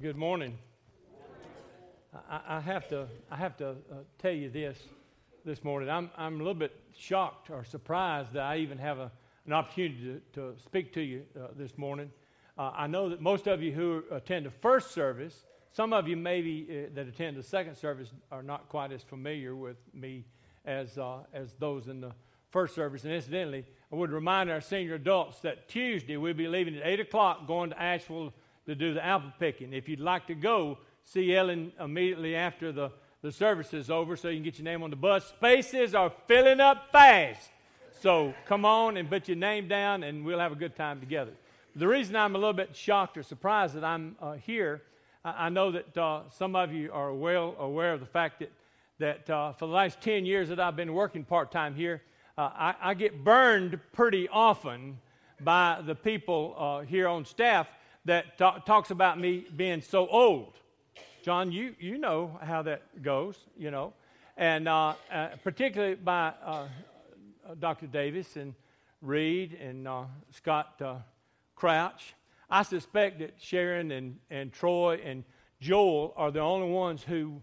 Good morning. I, I have to, I have to uh, tell you this this morning. I'm, I'm a little bit shocked or surprised that I even have a, an opportunity to, to speak to you uh, this morning. Uh, I know that most of you who attend the first service, some of you maybe uh, that attend the second service are not quite as familiar with me as, uh, as those in the first service. And incidentally, I would remind our senior adults that Tuesday we'll be leaving at 8 o'clock going to Asheville to do the apple picking. If you'd like to go, see Ellen immediately after the, the service is over so you can get your name on the bus. Spaces are filling up fast. So come on and put your name down and we'll have a good time together. The reason I'm a little bit shocked or surprised that I'm uh, here, I, I, know that uh, some of you are well aware of the fact that, that uh, for the last 10 years that I've been working part time here, uh, I, I, get burned pretty often by the people uh, here on staff that talks about me being so old. John, you, you know how that goes, you know. And uh, uh, particularly by uh, Dr. Davis and Reed and uh, Scott uh, Crouch. I suspect that Sharon and, and Troy and Joel are the only ones who,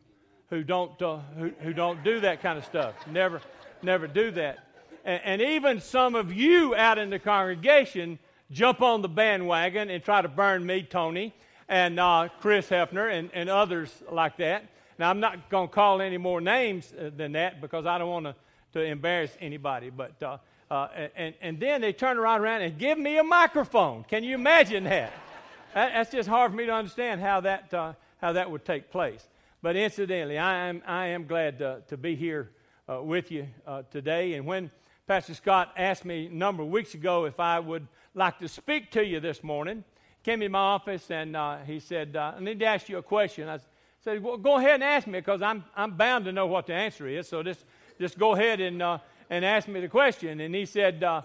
who, don't, who, who don't do that kind of stuff. Never, never do that. And, and even some of you out in the congregation jump on the bandwagon and try to burn me, Tony, and uh, Chris Hefner, and, and others like that. Now, I'm not going to call any more names uh, than that because I don't want to, to embarrass anybody. But, uh, uh, and, and then they turn around, around and give me a microphone. Can you imagine that? that that's just hard for me to understand how that, uh, how that would take place. But incidentally, I am, I am glad to, to be here uh, with you today. And when Pastor Scott asked me a number of weeks ago if I would like to speak to you this morning. Came in my office and uh, he said, uh, I need to ask you a question. I said, well, go ahead and ask me because I'm, I'm bound to know what the answer is. So just, just go ahead and, uh, and ask me the question. And he said, uh,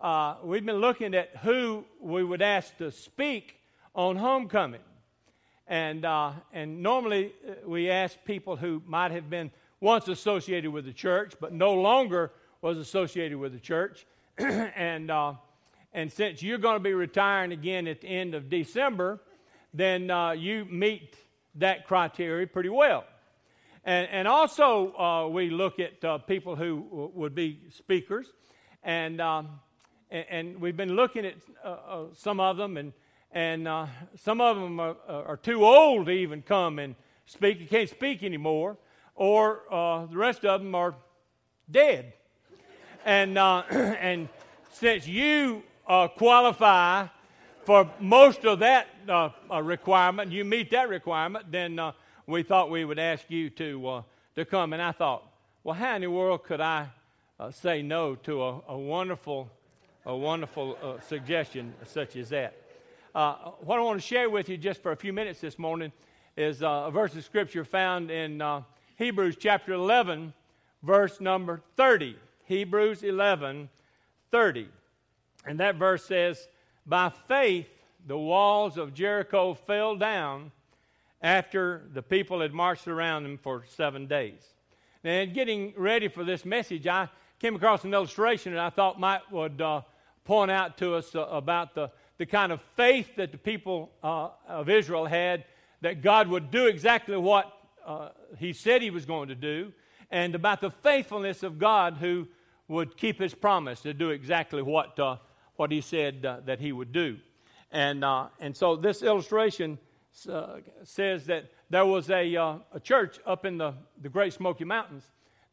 uh, We've been looking at who we would ask to speak on homecoming. And, uh, and normally we ask people who might have been once associated with the church, but no longer was associated with the church. and and since you're going to be retiring again at the end of December, then uh, you meet that criteria pretty well. And, and also, uh, we look at uh, people who w- would be speakers, and, um, and, and, we've been looking at uh, uh, some of them, and, and uh, some of them are, are, too old to even come and speak. You can't speak anymore, or the rest of them are dead. And, and since you uh, qualify for most of that uh, uh, requirement, you meet that requirement, then uh, we thought we would ask you to, uh, to come. And I thought, well, how in the world could I uh, say no to a, a wonderful, a wonderful suggestion such as that? what I want to share with you just for a few minutes this morning is a verse of scripture found in Hebrews chapter 11, verse number 30. Hebrews 11, 30. And that verse says, By faith, the walls of Jericho fell down after the people had marched around them for seven days. And getting ready for this message, I came across an illustration that I thought might would uh, point out to us uh, about the, the kind of faith that the people uh, of Israel had that God would do exactly what uh, He said He was going to do, and about the faithfulness of God who would keep His promise to do exactly what uh, what he said uh, that he would do. And, uh, and so this illustration uh, says that there was a, uh, a church up in the, the Great Smoky Mountains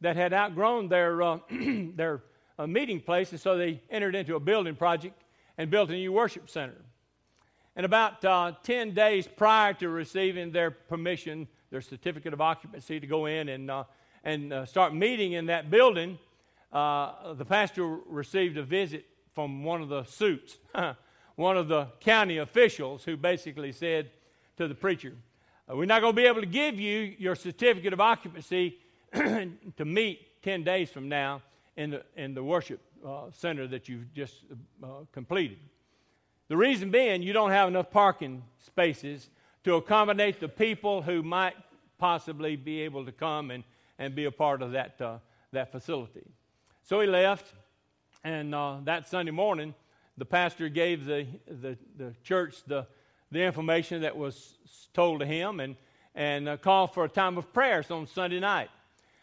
that had outgrown their, uh, their uh, meeting place, and so they entered into a building project and built a new worship center. And about 10 days prior to receiving their permission, their certificate of occupancy to go in and, and start meeting in that building, the pastor received a visit from one of the suits, one of the county officials who basically said to the preacher, uh, We're not going to be able to give you your certificate of occupancy to meet 10 days from now in the, in the worship uh, center that you've just uh, completed. The reason being, you don't have enough parking spaces to accommodate the people who might possibly be able to come and, and be a part of that, uh, that facility. So he left. And uh, that Sunday morning, the pastor gave the, the, the church the, the information that was told to him and, and uh, called for a time of prayers on Sunday night.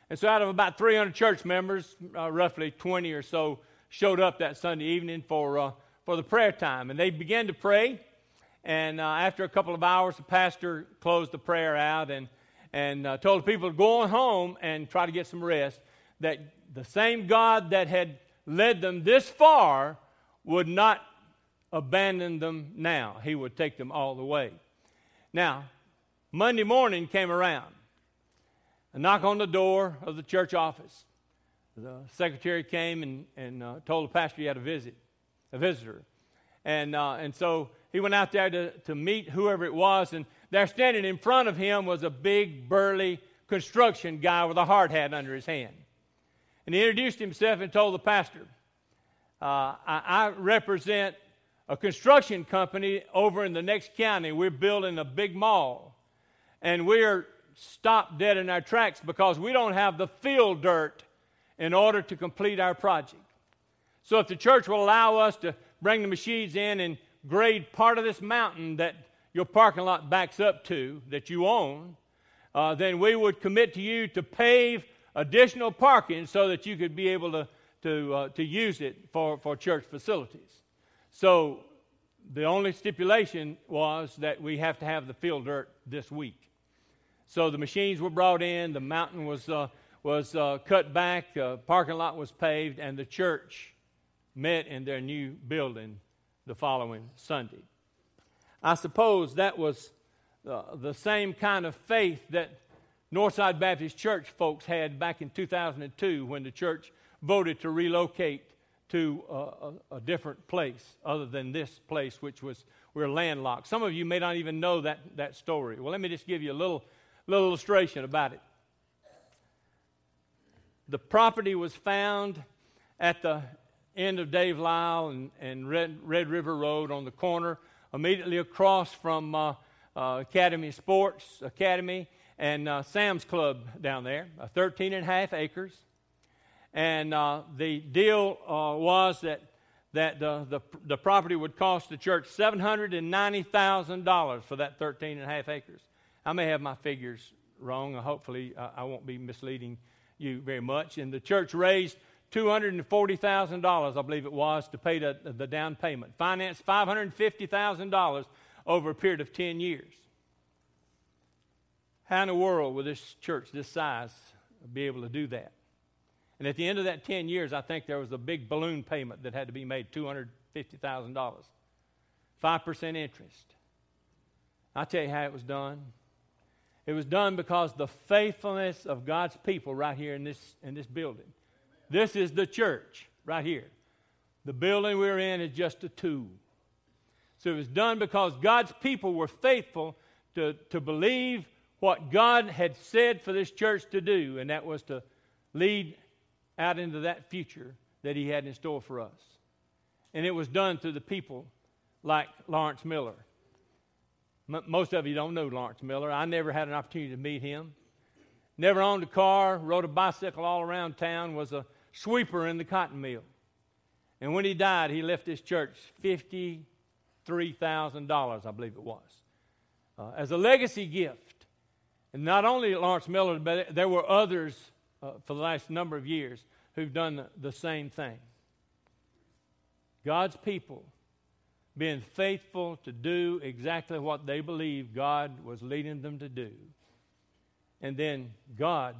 And so, out of about 300 church members, uh, roughly 20 or so showed up that Sunday evening for, uh, for the prayer time. And they began to pray. And uh, after a couple of hours, the pastor closed the prayer out and, and uh, told the people to go on home and try to get some rest. That the same God that had led them this far would not abandon them now. He would take them all the way. Now, Monday morning came around. A knock on the door of the church office. The secretary came and, and uh, told the pastor he had a visit, a visitor. And, uh, and so he went out there to, to meet whoever it was, and there standing in front of him was a big, burly construction guy with a hard hat under his hand. And he introduced himself and told the pastor, uh, I, I represent a construction company over in the next county. We're building a big mall. And we're stopped dead in our tracks because we don't have the field dirt in order to complete our project. So if the church will allow us to bring the machines in and grade part of this mountain that your parking lot backs up to, that you own, uh, then we would commit to you to pave additional parking so that you could be able to, to, uh, to use it for, for church facilities. So the only stipulation was that we have to have the field dirt this week. So the machines were brought in, the mountain was, uh, was uh, cut back, the parking lot was paved, and the church met in their new building the following Sunday. I suppose that was uh, the same kind of faith that Northside Baptist Church folks had back in 2002 when the church voted to relocate to a, a, a, different place other than this place, which was we're landlocked. Some of you may not even know that, that story. Well, let me just give you a little, little illustration about it. The property was found at the end of Dave Lyle and, and Red, Red River Road on the corner, immediately across from uh, uh, Academy Sports Academy and uh, Sam's Club down there, 13 and a half acres. And uh, the deal uh, was that, that the, the, property would cost the church $790,000 for that 13 and a half acres. I may have my figures wrong. Hopefully, uh, I won't be misleading you very much. And the church raised $240,000, I believe it was, to pay the, the down payment. Financed $550,000 over a period of 10 years. How in the world will this church this size be able to do that? And at the end of that 10 years, I think there was a big balloon payment that had to be made $250,000. 5% interest. I'll tell you how it was done. It was done because the faithfulness of God's people right here in this, in this building. This is the church right here. The building we're in is just a tool. So it was done because God's people were faithful to, to believe what God had said for this church to do, and that was to lead out into that future that He had in store for us. And it was done through the people like Lawrence Miller. M- most of you don't know Lawrence Miller. I never had an opportunity to meet him. Never owned a car, rode a bicycle all around town, was a sweeper in the cotton mill. And when he died, he left his church $53,000, I believe it was, uh, as a legacy gift. And not only Lawrence Miller, but there were others uh, for the last number of years who've done the, same thing. God's people being faithful to do exactly what they believed God was leading them to do. And then God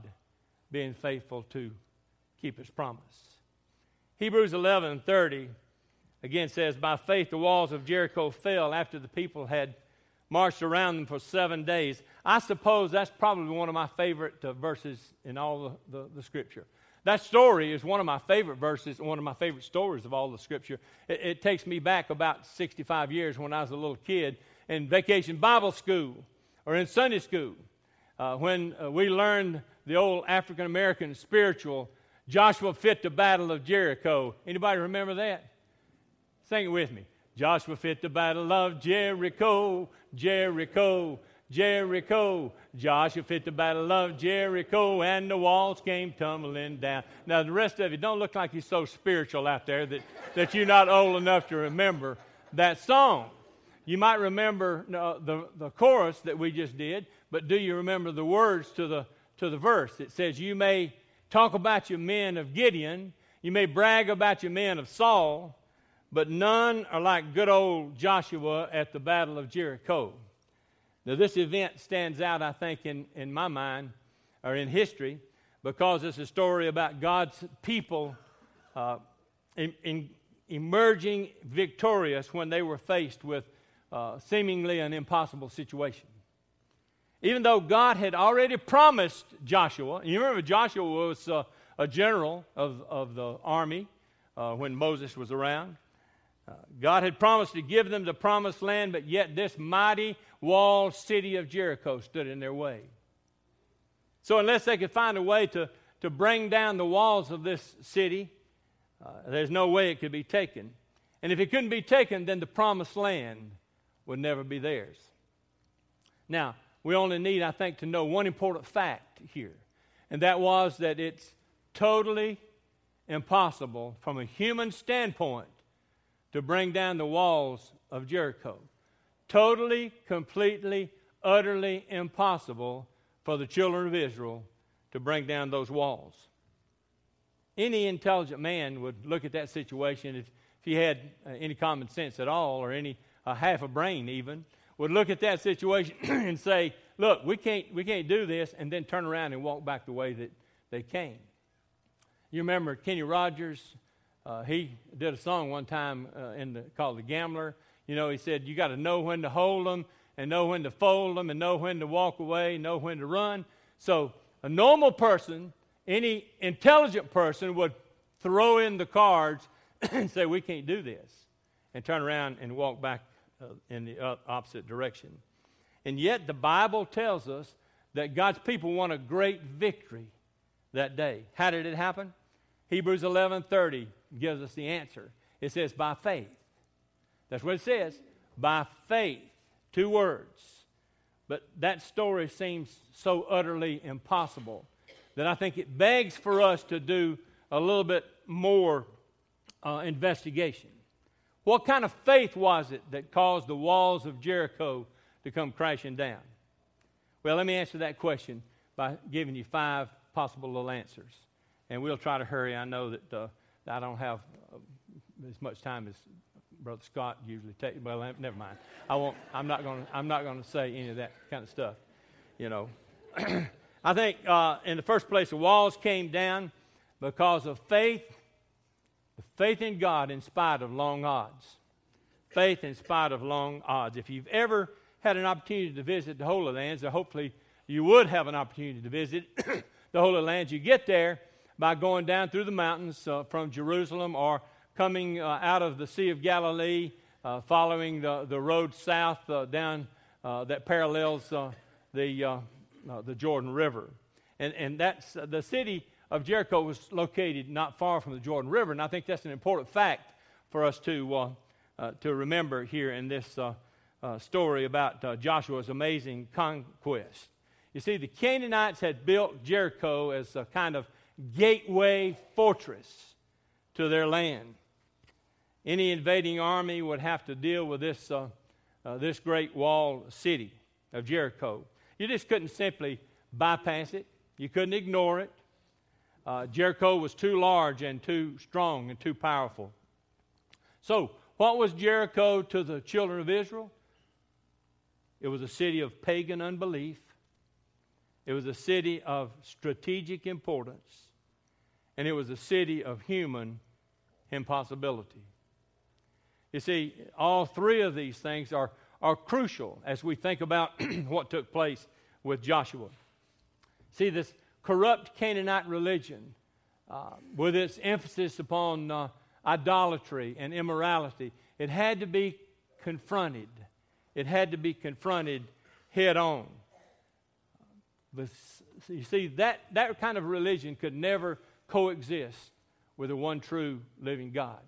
being faithful to keep his promise. Hebrews 11:30 again says by faith the walls of Jericho fell after the people had marched around them for seven days. I suppose that's probably one of my favorite uh, verses in all the, the, the, scripture. That story is one of my favorite verses, one of my favorite stories of all the scripture. It, it takes me back about 65 years when I was a little kid in vacation Bible school or in Sunday school uh, when uh, we learned the old African American spiritual Joshua fit the battle of Jericho. Anybody remember that? Sing it with me. Joshua fit the battle of Jericho, Jericho, Jericho. Joshua fit the battle of Jericho, and the walls came tumbling down. Now, the rest of you don't look like you're so spiritual out there that, that you're not old enough to remember that song. you might remember uh, the, the chorus that we just did, but do you remember the words to the, to the verse? It says, You may talk about your men of Gideon, you may brag about your men of Saul, but none are like good old Joshua at the Battle of Jericho. Now, this event stands out, I think, in, in my mind or in history because it's a story about God's people uh, in, in emerging victorious when they were faced with uh, seemingly an impossible situation. Even though God had already promised Joshua, and you remember Joshua was uh, a general of, of the army uh, when Moses was around. Uh, God had promised to give them the promised land, but yet this mighty walled city of Jericho stood in their way. So, unless they could find a way to, to bring down the walls of this city, uh, there's no way it could be taken. And if it couldn't be taken, then the promised land would never be theirs. Now, we only need, I think, to know one important fact here, and that was that it's totally impossible from a human standpoint to bring down the walls of Jericho. Totally, completely, utterly impossible for the children of Israel to bring down those walls. Any intelligent man would look at that situation if, if he had uh, any common sense at all or any uh, half a brain even would look at that situation and say, "Look, we can't we can't do this," and then turn around and walk back the way that they came. You remember Kenny Rogers? Uh, he did a song one time uh, in the, called "The Gambler." You know, he said, "You got to know when to hold them, and know when to fold them, and know when to walk away, know when to run." So, a normal person any intelligent person would throw in the cards and say, We can't do this, and turn around and walk back uh, in the opposite direction. And yet, the Bible tells us that God's people won a great victory that day. How did it happen? Hebrews 11:30 gives us the answer. It says by faith. That's what it says. By faith. Two words. But that story seems so utterly impossible that I think it begs for us to do a little bit more uh, investigation. What kind of faith was it that caused the walls of Jericho to come crashing down? Well, let me answer that question by giving you five possible little answers. And we'll try to hurry. I know that uh, I don't have uh, as much time as Brother Scott usually takes. Well, never mind. I won't. I'm not going. I'm not going to say any of that kind of stuff. You know. I think uh, in the first place, the walls came down because of faith, faith in God in spite of long odds. Faith in spite of long odds. If you've ever had an opportunity to visit the Holy Lands, or hopefully you would have an opportunity to visit the Holy Lands, you get there by going down through the mountains uh, from Jerusalem or coming uh, out of the Sea of Galilee, uh, following the, the road south uh, down uh, that parallels the the Jordan River. And, and that's the city of Jericho was located not far from the Jordan River. And I think that's an important fact for us to, to remember here in this story about Joshua's amazing conquest. You see, the Canaanites had built Jericho as a kind of gateway fortress to their land. Any invading army would have to deal with this, this great walled city of Jericho. You just couldn't simply bypass it, you couldn't ignore it. Uh, Jericho was too large and too strong and too powerful. So, what was Jericho to the children of Israel? It was a city of pagan unbelief. It was a city of strategic importance. And it was a city of human impossibility. You see, all three of these things are are crucial as we think about what took place with Joshua. See, this corrupt Canaanite religion, uh, with its emphasis upon uh, idolatry and immorality, it had to be confronted. It had to be confronted head on. But you see, that, that kind of religion could never coexist with the one true living God.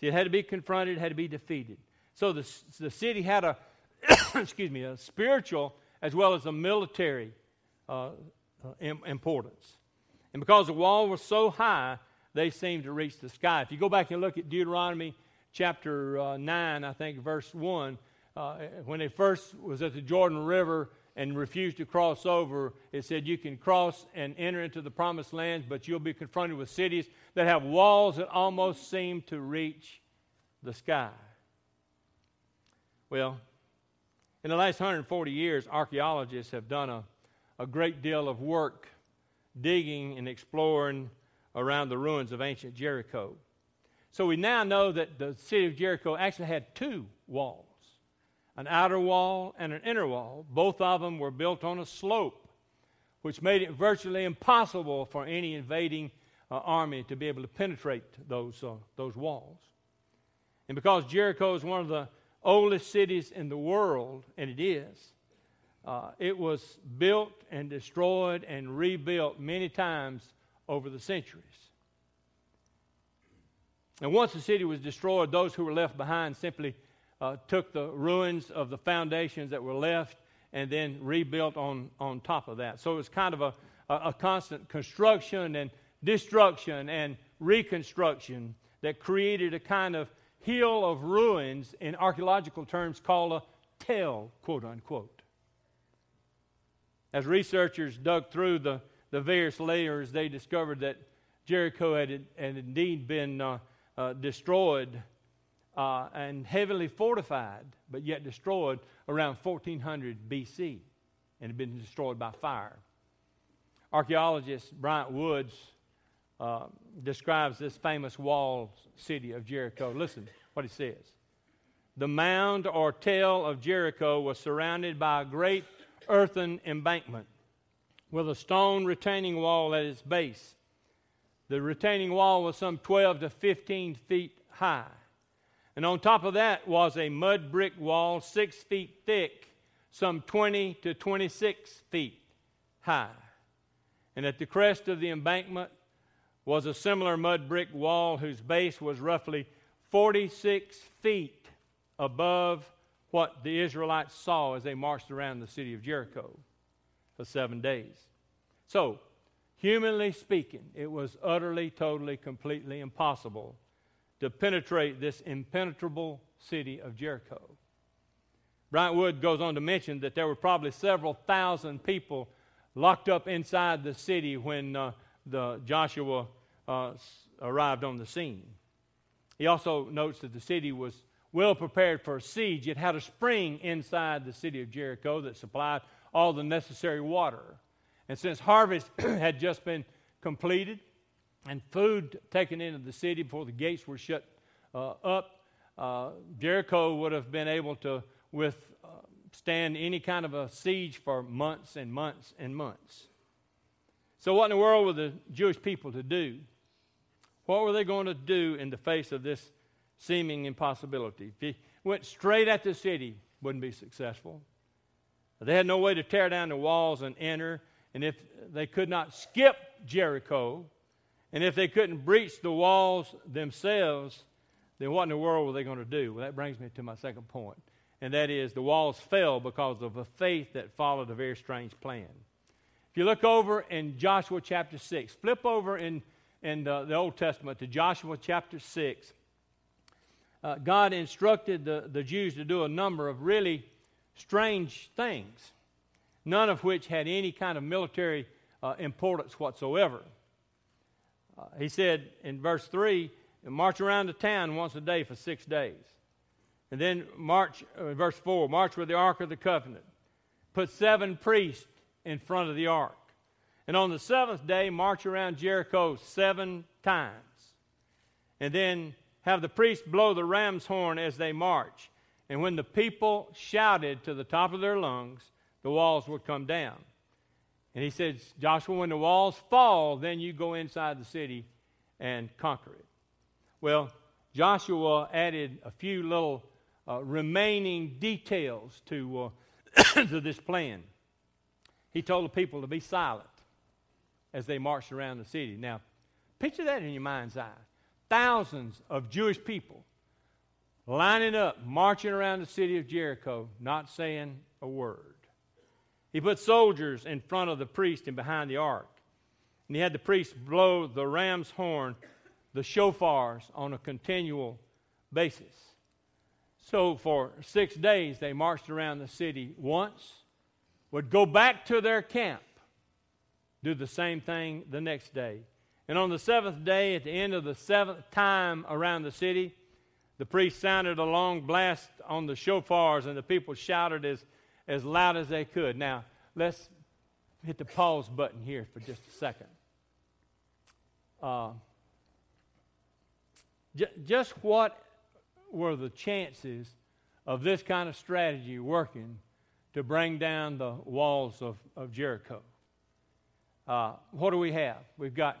See, it had to be confronted, it had to be defeated. So the, the city had a, excuse me, a spiritual as well as a military uh, uh, importance. And because the wall was so high, they seemed to reach the sky. If you go back and look at Deuteronomy chapter uh, 9, I think, verse 1, uh, when they first was at the Jordan River and refused to cross over, it said you can cross and enter into the promised land, but you'll be confronted with cities that have walls that almost seem to reach the sky. Well, in the last 140 years, archaeologists have done a, a great deal of work digging and exploring around the ruins of ancient Jericho. So we now know that the city of Jericho actually had two walls an outer wall and an inner wall. Both of them were built on a slope, which made it virtually impossible for any invading uh, army to be able to penetrate those, uh, those walls. And because Jericho is one of the oldest cities in the world, and it is, uh, it was built and destroyed and rebuilt many times over the centuries. And once the city was destroyed, those who were left behind simply uh, took the ruins of the foundations that were left and then rebuilt on, on top of that. So it was kind of a, a, a constant construction and destruction and reconstruction that created a kind of hill of ruins in archaeological terms called a tell, quote unquote. As researchers dug through the, the various layers, they discovered that Jericho had, had indeed been uh, uh, destroyed uh, and heavily fortified, but yet destroyed around 1400 BC and had been destroyed by fire. Archaeologist Bryant Woods uh, describes this famous walled city of Jericho. Listen what he says. The mound or tell of Jericho was surrounded by a great earthen embankment with a stone retaining wall at its base. The retaining wall was some 12 to 15 feet high. And on top of that was a mud brick wall six feet thick, some 20 to 26 feet high. And at the crest of the embankment was a similar mud brick wall whose base was roughly 46 feet above what the Israelites saw as they marched around the city of Jericho for seven days. So, humanly speaking, it was utterly, totally, completely impossible to penetrate this impenetrable city of Jericho. Bryant Wood goes on to mention that there were probably several thousand people locked up inside the city when uh, the Joshua uh, arrived on the scene. He also notes that the city was well prepared for a siege. It had a spring inside the city of Jericho that supplied all the necessary water. And since harvest had just been completed, and food taken into the city before the gates were shut uh, up, uh, Jericho would have been able to withstand any kind of a siege for months and months and months. So, what in the world were the Jewish people to do? What were they going to do in the face of this seeming impossibility? If went straight at the city, wouldn't be successful. They had no way to tear down the walls and enter. And if they could not skip Jericho, and if they couldn't breach the walls themselves, then what in the world were they going to do? Well, that brings me to my second point, and that is the walls fell because of a faith that followed a very strange plan. If you look over in Joshua chapter 6, flip over in, in the, the Old Testament to Joshua chapter 6. Uh, God instructed the, the Jews to do a number of really strange things, none of which had any kind of military uh, importance whatsoever. He said in verse 3 march around the town once a day for six days. And then march, uh, verse 4, march with the Ark of the Covenant. Put seven priests in front of the ark. And on the seventh day, march around Jericho seven times. And then have the priests blow the ram's horn as they march. And when the people shouted to the top of their lungs, the walls would come down. And he says, Joshua, when the walls fall, then you go inside the city and conquer it. Well, Joshua added a few little uh, remaining details to, uh, to this plan. He told the people to be silent as they marched around the city. Now, picture that in your mind's eye. Thousands of Jewish people lining up, marching around the city of Jericho, not saying a word. He put soldiers in front of the priest and behind the ark. And he had the priest blow the ram's horn, the shofars, on a continual basis. So for six days, they marched around the city once, would go back to their camp, do the same thing the next day. And on the seventh day, at the end of the seventh time around the city, the priest sounded a long blast on the shofars, and the people shouted as, as loud as they could. Now, let's hit the pause button here for just a second. Uh, j- just what were the chances of this kind of strategy working to bring down the walls of, of Jericho? Uh, what do we have? We've got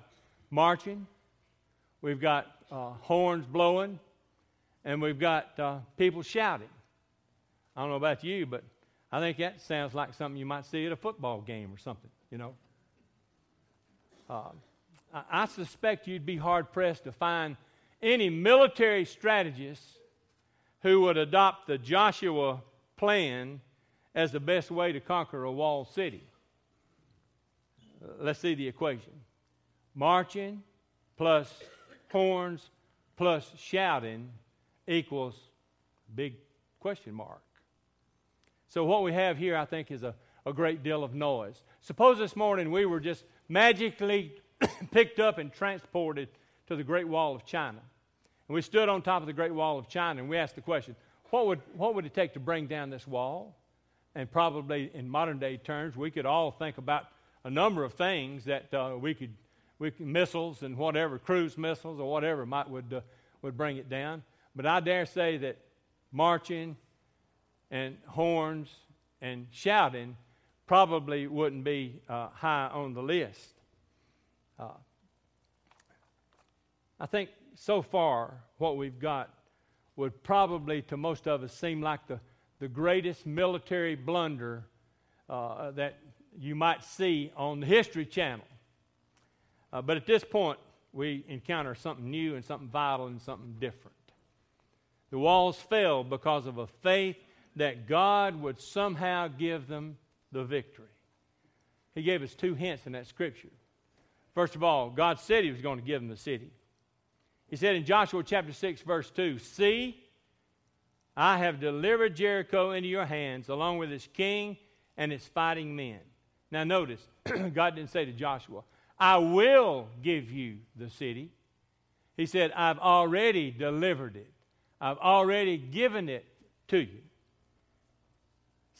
marching, we've got uh, horns blowing, and we've got uh, people shouting. I don't know about you, but I think that sounds like something you might see at a football game or something, you know. Uh, I, I suspect you'd be hard pressed to find any military strategist who would adopt the Joshua plan as the best way to conquer a walled city. Let's see the equation marching plus horns plus shouting equals big question mark. So, what we have here, I think, is a, a great deal of noise. Suppose this morning we were just magically picked up and transported to the Great Wall of China. And we stood on top of the Great Wall of China and we asked the question what would, what would it take to bring down this wall? And probably in modern day terms, we could all think about a number of things that uh, we, could, we could, missiles and whatever, cruise missiles or whatever might would, uh, would bring it down. But I dare say that marching and horns and shouting probably wouldn't be uh, high on the list. Uh, I think so far what we've got would probably to most of us seem like the, the greatest military blunder uh, that you might see on the History Channel. Uh, but at this point, we encounter something new and something vital and something different. The walls fell because of a faith that God would somehow give them the victory. He gave us two hints in that scripture. First of all, God said He was going to give them the city. He said in Joshua chapter 6, verse 2 See, I have delivered Jericho into your hands, along with its king and its fighting men. Now, notice, God didn't say to Joshua, I will give you the city. He said, I've already delivered it. I've already given it to you.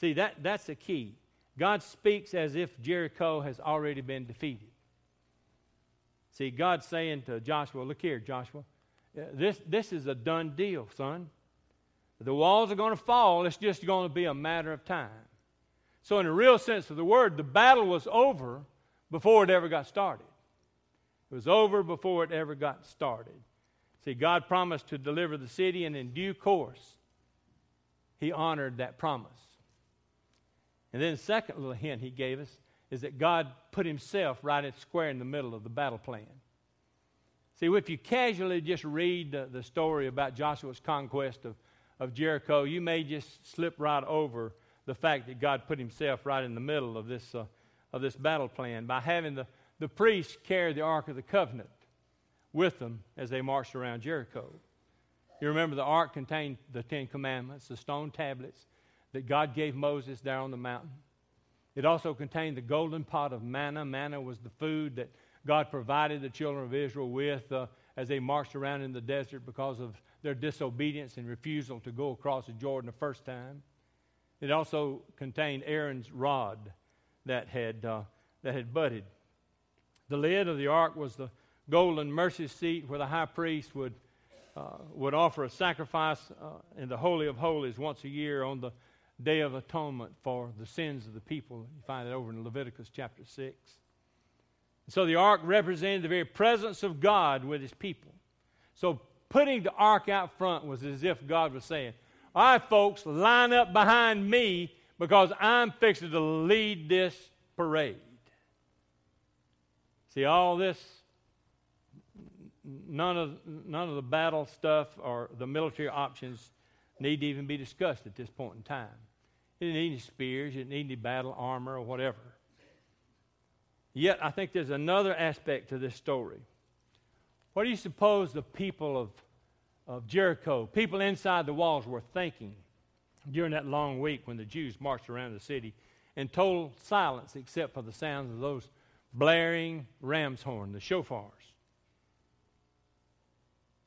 See, that, that's the key. God speaks as if Jericho has already been defeated. See, God's saying to Joshua, Look here, Joshua, uh, this, this is a done deal, son. The walls are going to fall, it's just going to be a matter of time. So, in a real sense of the word, the battle was over before it ever got started. It was over before it ever got started. See, God promised to deliver the city, and in due course, He honored that promise. And then the second little hint He gave us is that God put Himself right at square in the middle of the battle plan. See, if you casually just read the, the story about Joshua's conquest of, of Jericho, you may just slip right over the fact that God put Himself right in the middle of this, uh, of this battle plan by having the, the priests carry the Ark of the Covenant with them as they marched around Jericho. You remember the ark contained the Ten Commandments, the stone tablets that God gave Moses there on the mountain. It also contained the golden pot of manna. Manna was the food that God provided the children of Israel with uh, as they marched around in the desert because of their disobedience and refusal to go across the Jordan the first time. It also contained Aaron's rod that had, uh, that had budded. The lid of the ark was the golden mercy seat where the high priest would, uh, would offer a sacrifice uh, in the Holy of Holies once a year on the Day of Atonement for the sins of the people. You find it over in Leviticus chapter 6. So the ark represented the very presence of God with his people. So putting the ark out front was as if God was saying, All right, folks, line up behind me because I'm fixing to lead this parade. See, all this none of, none of the battle stuff or the military options need to even be discussed at this point in time. You didn't need any spears, you didn't need any battle armor or whatever. Yet, I think there's another aspect to this story. What do you suppose the people of, of Jericho. People inside the walls were thinking during that long week when the Jews marched around the city in total silence except for the sounds of those blaring ram's horn, the shofars.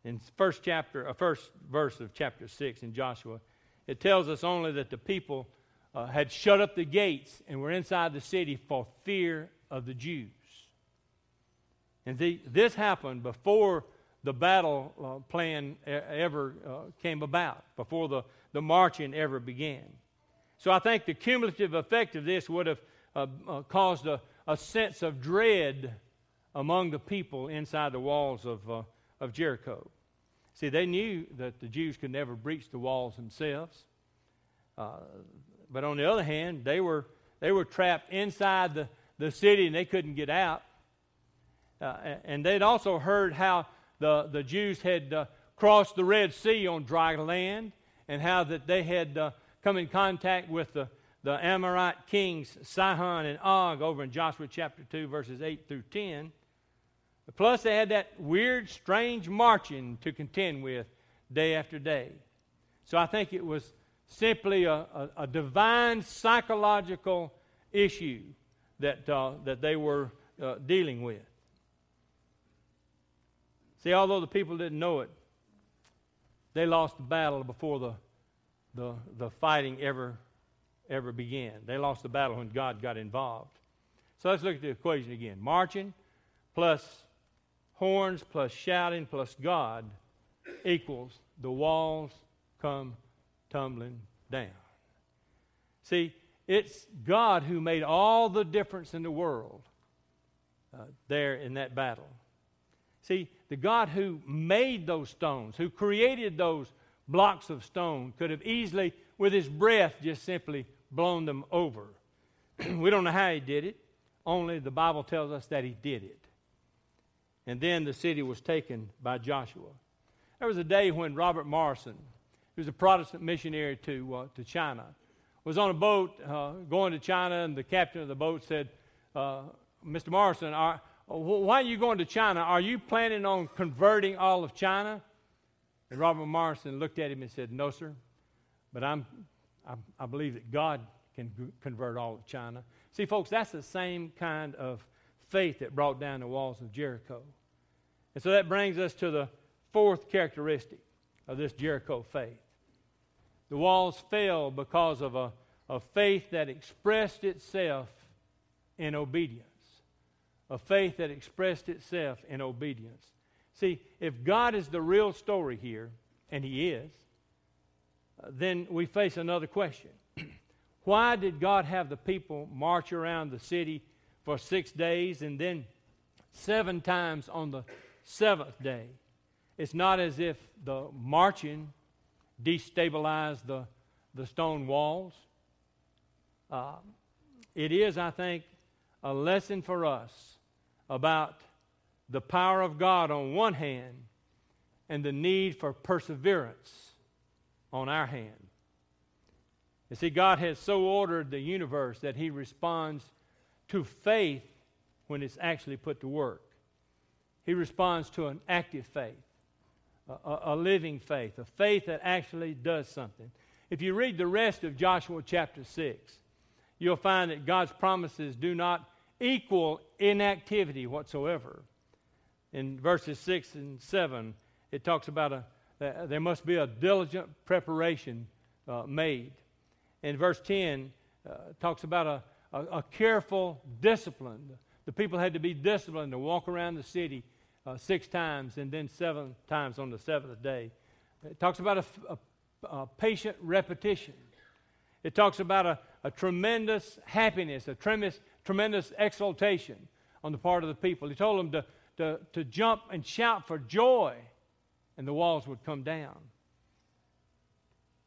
In first chapter, uh, first verse of chapter six in Joshua, it tells us only that the people uh, had shut up the gates and were inside the city for fear of the Jews. And the, this happened before the battle uh, plan ever uh, came about, before the, the marching ever began. So I think the cumulative effect of this would have uh, uh, caused a, a, sense of dread among the people inside the walls of, uh, of Jericho. See, they knew that the Jews could never breach the walls themselves. Uh, but on the other hand, they were, they were trapped inside the, the city and they couldn't get out. Uh, and they'd also heard how the, the Jews had uh, crossed the Red Sea on dry land and how that they had uh, come in contact with the, the Amorite kings Sihon and Og over in Joshua chapter 2, verses 8 through 10. Plus, they had that weird, strange marching to contend with day after day. So I think it was simply a, a, a divine psychological issue that, uh, that they were uh, dealing with. See, although the people didn't know it, they lost the battle before the, the, the fighting ever, ever began. They lost the battle when God got involved. So let's look at the equation again marching plus horns plus shouting plus God equals the walls come tumbling down. See, it's God who made all the difference in the world uh, there in that battle. See, the God who made those stones, who created those blocks of stone, could have easily, with his breath, just simply blown them over. we don't know how he did it, only the Bible tells us that he did it. And then the city was taken by Joshua. There was a day when Robert Morrison, who was a Protestant missionary to, uh, to China, was on a boat uh, going to China, and the captain of the boat said, uh, Mr. Morrison, are, why are you going to China? Are you planning on converting all of China? And Robert Morrison looked at him and said, No, sir, but I'm, I, I believe that God can convert all of China. See, folks, that's the same kind of faith that brought down the walls of Jericho. And so that brings us to the fourth characteristic of this Jericho faith. The walls fell because of a, a faith that expressed itself in obedience. A faith that expressed itself in obedience. See, if God is the real story here, and He is, then we face another question. Why did God have the people march around the city for six days and then seven times on the seventh day. It's not as if the marching destabilized the, the stone walls. Uh, it is, I think, a lesson for us about the power of God on one hand and the need for perseverance on our hand. You see, God has so ordered the universe that He responds to faith when it's actually put to work. He responds to an active faith, a, a, living faith, a faith that actually does something. If you read the rest of Joshua chapter 6, you'll find that God's promises do not equal inactivity whatsoever. In verses 6 and 7, it talks about a, uh, there must be a diligent preparation uh, made. In verse 10, uh, talks about a, a, a careful discipline. The people had to be disciplined to walk around the city uh, six times and then seven times on the seventh day. It talks about a, a, a patient repetition. It talks about a, a tremendous happiness, a tremendous, tremendous exultation on the part of the people. He told them to, to, to jump and shout for joy, and the walls would come down.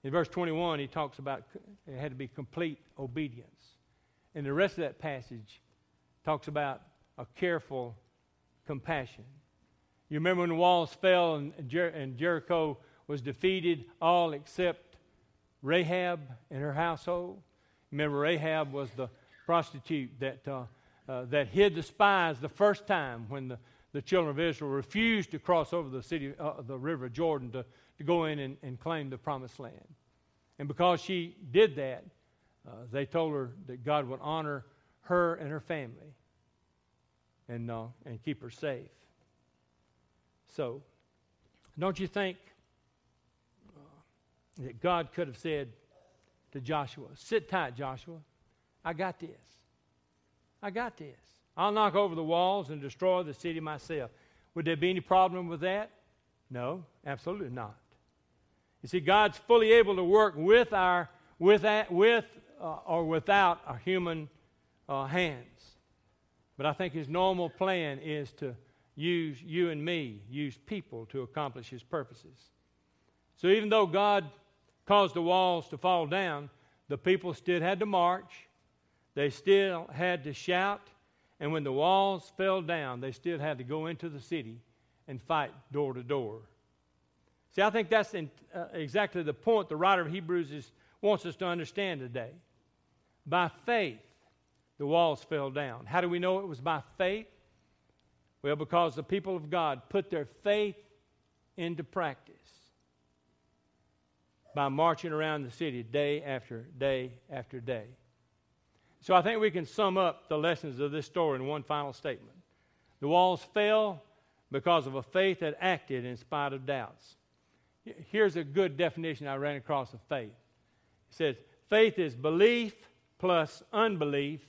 In verse 21, he talks about it had to be complete obedience. And the rest of that passage talks about a careful compassion. You remember when the walls fell and, Jer- and Jericho was defeated, all except Rahab and her household? Remember, Rahab was the prostitute that, uh, uh, that hid the spies the first time when the, the children of Israel refused to cross over the city, uh, the river Jordan to, to go in and, and claim the promised land. And because she did that, uh, they told her that God would honor her and her family and, uh, and keep her safe. So, don't you think that God could have said to Joshua, Sit tight, Joshua. I got this. I got this. I'll knock over the walls and destroy the city myself. Would there be any problem with that? No, absolutely not. You see, God's fully able to work with our with with uh, or without our human uh, hands. But I think His normal plan is to use you and me, use people to accomplish His purposes. So even though God caused the walls to fall down, the people still had to march, they still had to shout, and when the walls fell down, they still had to go into the city and fight door to door. See, I think that's in, uh, exactly the point the writer of Hebrews is, wants us to understand today. By faith, the walls fell down. How do we know it was by faith? Well, because the people of God put their faith into practice by marching around the city day after day after day. So I think we can sum up the lessons of this story in one final statement. The walls fell because of a faith that acted in spite of doubts. Here's a good definition I ran across of faith. It says, faith is belief plus unbelief,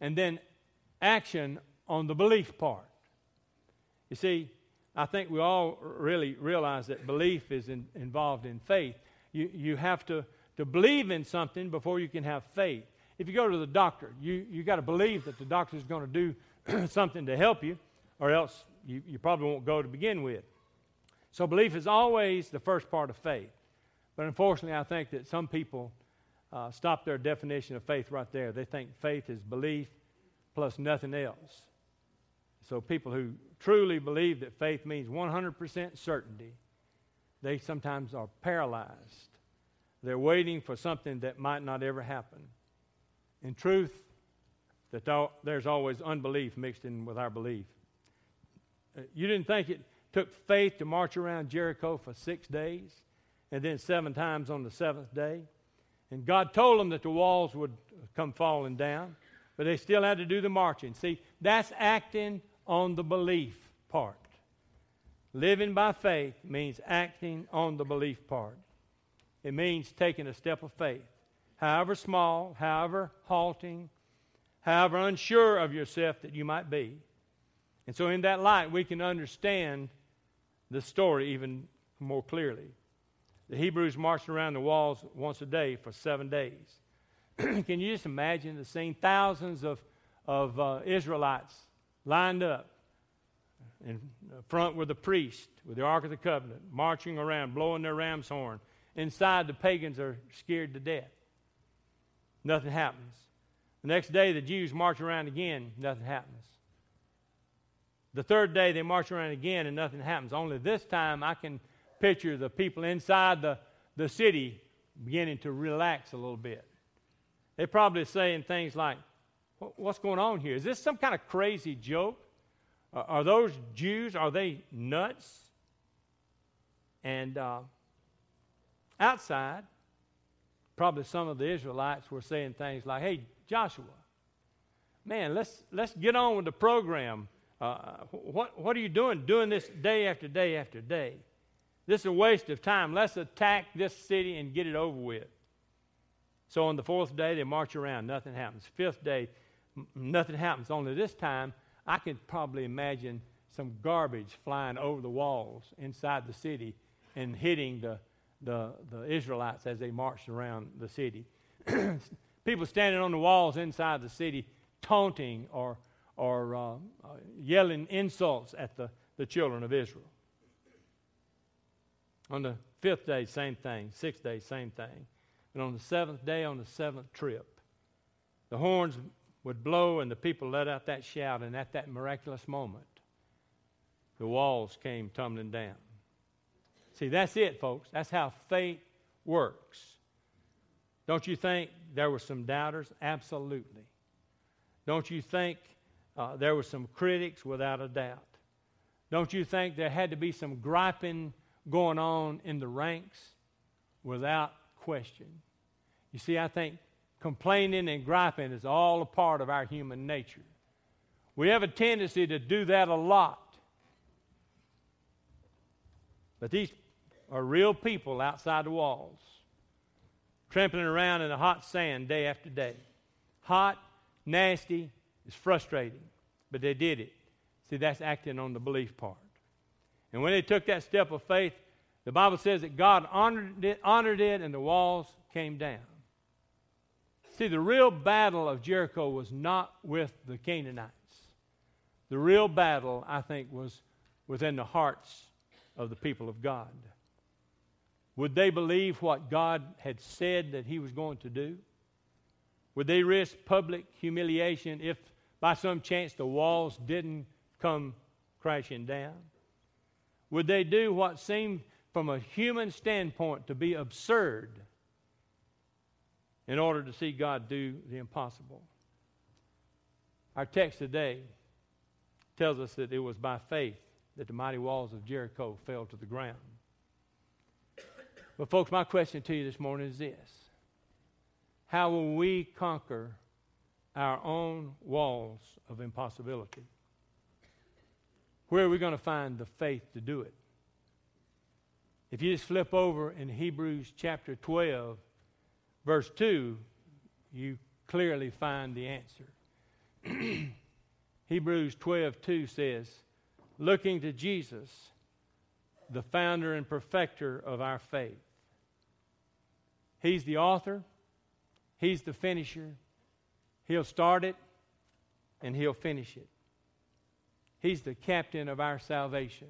and then action on the belief part. You see, I think we all really realize that belief is in, involved in faith. You, you have to, to believe in something before you can have faith. If you go to the doctor, you, you got to believe that the doctor is going to do something to help you, or else you, you probably won't go to begin with. So, belief is always the first part of faith. But unfortunately, I think that some people uh, stop their definition of faith right there. They think faith is belief plus nothing else. So, people who truly believe that faith means 100% certainty, they sometimes are paralyzed. They're waiting for something that might not ever happen. In truth, that there's always unbelief mixed in with our belief. Uh, you didn't think it took faith to march around Jericho for six days and then seven times on the seventh day. And God told them that the walls would come falling down, but they still had to do the marching. See, that's acting on the belief part. Living by faith means acting on the belief part. It means taking a step of faith, however small, however halting, however unsure of yourself that you might be. And so, in that light, we can understand the story even more clearly. The Hebrews marched around the walls once a day for seven days. Can you just imagine the scene? Thousands of, of uh, Israelites lined up. In front were the priests with the Ark of the Covenant, marching around, blowing their ram's horn. Inside, the pagans are scared to death. Nothing happens. The next day, the Jews march around again, nothing happens. The third day, they march around again and nothing happens. Only this time, I can picture the people inside the, the city beginning to relax a little bit. They're probably saying things like, What's going on here? Is this some kind of crazy joke? Are those Jews, are they nuts? And uh, outside, probably some of the Israelites were saying things like, Hey, Joshua, man, let's, let's get on with the program. Uh, what, what are you doing, doing this day after day after day? This is a waste of time. Let's attack this city and get it over with. So on the fourth day, they march around. Nothing happens. Fifth day, nothing happens. Only this time, I can probably imagine some garbage flying over the walls inside the city and hitting the, the, the Israelites as they marched around the city. People standing on the walls inside the city, taunting or or uh, yelling insults at the, the children of Israel. On the fifth day, same thing. Sixth day, same thing. And on the seventh day, on the seventh trip, the horns would blow and the people let out that shout, and at that miraculous moment, the walls came tumbling down. See, that's it, folks. That's how faith works. Don't you think there were some doubters? Absolutely. Don't you think uh, there were some critics, without a doubt. don't you think there had to be some griping going on in the ranks? Without question. You see, I think complaining and griping is all a part of our human nature. We have a tendency to do that a lot. But these are real people outside the walls, trampling around in the hot sand day after day. Hot, nasty, it's frustrating, but they did it. See, that's acting on the belief part. And when they took that step of faith, the Bible says that God honored it, honored it and the walls came down. See, the real battle of Jericho was not with the Canaanites. The real battle, I think, was within the hearts of the people of God. Would they believe what God had said that He was going to do? Would they risk public humiliation if, by some chance, the walls didn't come crashing down? Would they do what seemed, from a human standpoint, to be absurd in order to see God do the impossible? Our text today tells us that it was by faith that the mighty walls of Jericho fell to the ground. But, folks, my question to you this morning is this How will we conquer our own walls of impossibility? Where are we going to find the faith to do it? If you just flip over in Hebrews chapter 12, verse 2, you clearly find the answer. Hebrews 12, 2 says, looking to Jesus, the founder and perfecter of our faith. He's the author, He's the finisher. He'll start it and He'll finish it. He's the captain of our salvation.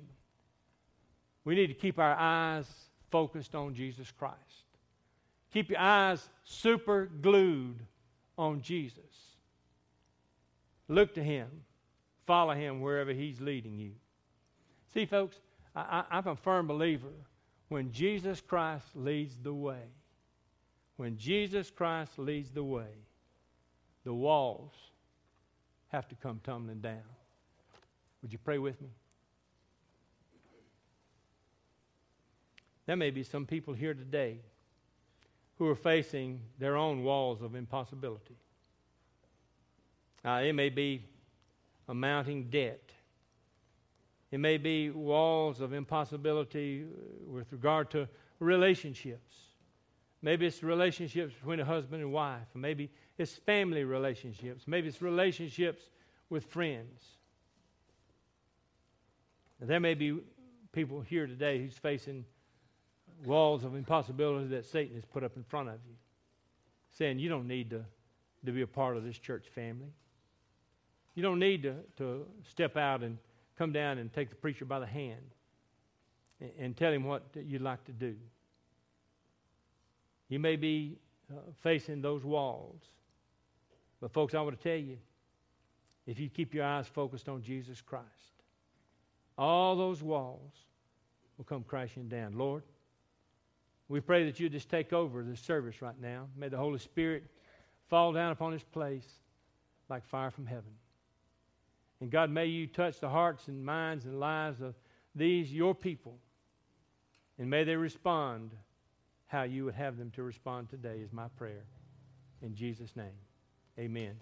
We need to keep our eyes focused on Jesus Christ. Keep your eyes super glued on Jesus. Look to Him follow him wherever he's leading you. See, folks, I, am a firm believer when Jesus Christ leads the way, when Jesus Christ leads the way, the walls have to come tumbling down. Would you pray with me? There may be some people here today who are facing their own walls of impossibility. It may be a mounting debt. It may be walls of impossibility with regard to relationships. Maybe it's relationships between a husband and wife. Maybe it's family relationships. Maybe it's relationships with friends. There may be people here today who's facing walls of impossibility that Satan has put up in front of you, saying you don't need to, to be a part of this church family. You don't need to, to step out and come down and take the preacher by the hand and, and tell him what you'd like to do. You may be uh, facing those walls. But, folks, I want to tell you if you keep your eyes focused on Jesus Christ, all those walls will come crashing down. Lord, we pray that you just take over this service right now. May the Holy Spirit fall down upon this place like fire from heaven. And God, may you touch the hearts and minds and lives of these, your people. And may they respond how you would have them to respond today, is my prayer. In Jesus' name, amen.